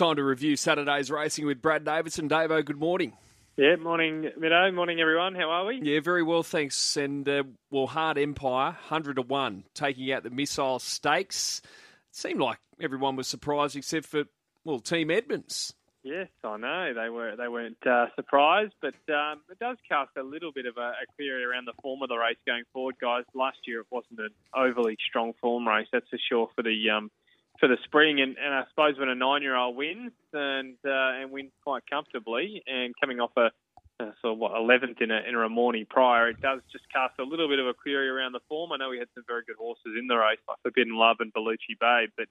Time to review Saturday's racing with Brad Davidson. Davo, good morning. Yeah, morning, Mido. Morning, everyone. How are we? Yeah, very well, thanks. And, uh, well, Hard Empire, 100 to 1, taking out the Missile Stakes. It seemed like everyone was surprised except for, well, Team Edmonds. Yes, I know they were. They weren't uh, surprised, but um, it does cast a little bit of a, a query around the form of the race going forward, guys. Last year it wasn't an overly strong form race, that's for sure for the um, for the spring. And, and I suppose when a nine-year-old wins and uh, and wins quite comfortably, and coming off a, sort of what eleventh in a in a Ramornie prior, it does just cast a little bit of a query around the form. I know we had some very good horses in the race, like Forbidden Love and Bellucci Bay, but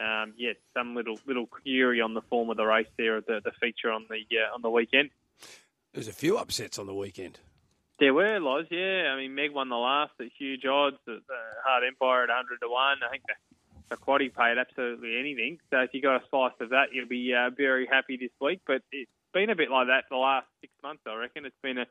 um, yeah, some little little query on the form of the race there, the, the feature on the uh, on the weekend. There's a few upsets on the weekend. There were, Loz, yeah. I mean, Meg won the last at huge odds, the Hard Empire at 100 to 1. I think the, the quaddy paid absolutely anything. So if you got a slice of that, you'll be uh, very happy this week. But it's been a bit like that the last six months, I reckon. It's been a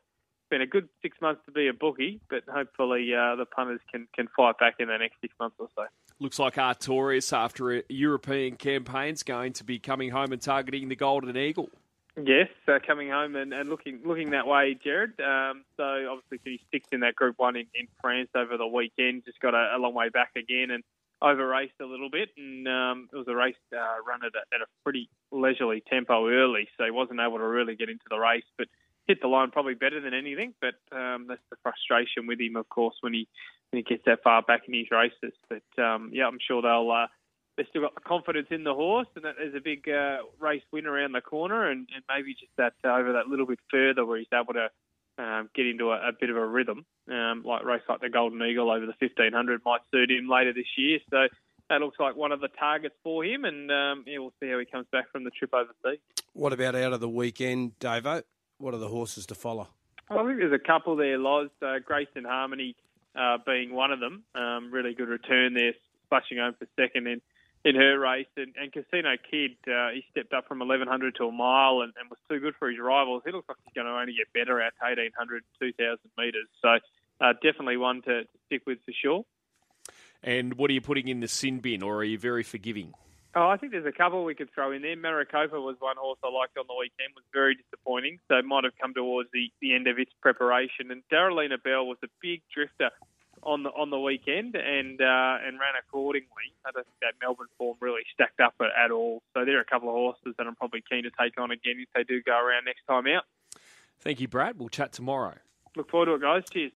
been a good six months to be a bookie, but hopefully uh, the punters can, can fight back in the next six months or so. Looks like Artorius, after a European campaign, is going to be coming home and targeting the Golden Eagle. Yes, uh, coming home and, and looking looking that way, Jared. Um, so obviously he sticks in that Group One in, in France over the weekend. Just got a, a, long way back again and over raced a little bit, and um, it was a race uh, run at a, at a pretty leisurely tempo early, so he wasn't able to really get into the race, but hit the line probably better than anything. But um, that's the frustration with him, of course, when he when he gets that far back in his races. But um, yeah, I'm sure they'll. Uh, they've still got confidence in the horse, and that there's a big uh, race win around the corner, and, and maybe just that uh, over that little bit further where he's able to um, get into a, a, bit of a rhythm, um, like race like the Golden Eagle over the 1500 might suit him later this year. So that looks like one of the targets for him, and um, yeah, we'll see how he comes back from the trip overseas. What about out of the weekend, Davo? What are the horses to follow? I think there's a couple there, Loz. Uh, Grace and Harmony uh, being one of them. Um, really good return there, splashing home for second in, in her race. And, and Casino Kid, uh, he stepped up from 1100 to a mile and, and, was too good for his rivals. He looks like he's going to only get better at 1800, 2000 metres. So uh, definitely one to, to stick with for sure. And what are you putting in the sin bin, or are you very forgiving? Oh, I think there's a couple we could throw in there. Maricopa was one horse I liked on the weekend, was very disappointing, so it might have come towards the, the end of its preparation. And Darolina Bell was a big drifter on the on the weekend and uh, and ran accordingly. I don't think that Melbourne form really stacked up at, at all. So there are a couple of horses that I'm probably keen to take on again if they do go around next time out. Thank you, Brad. We'll chat tomorrow. Look forward to it, guys. Cheers.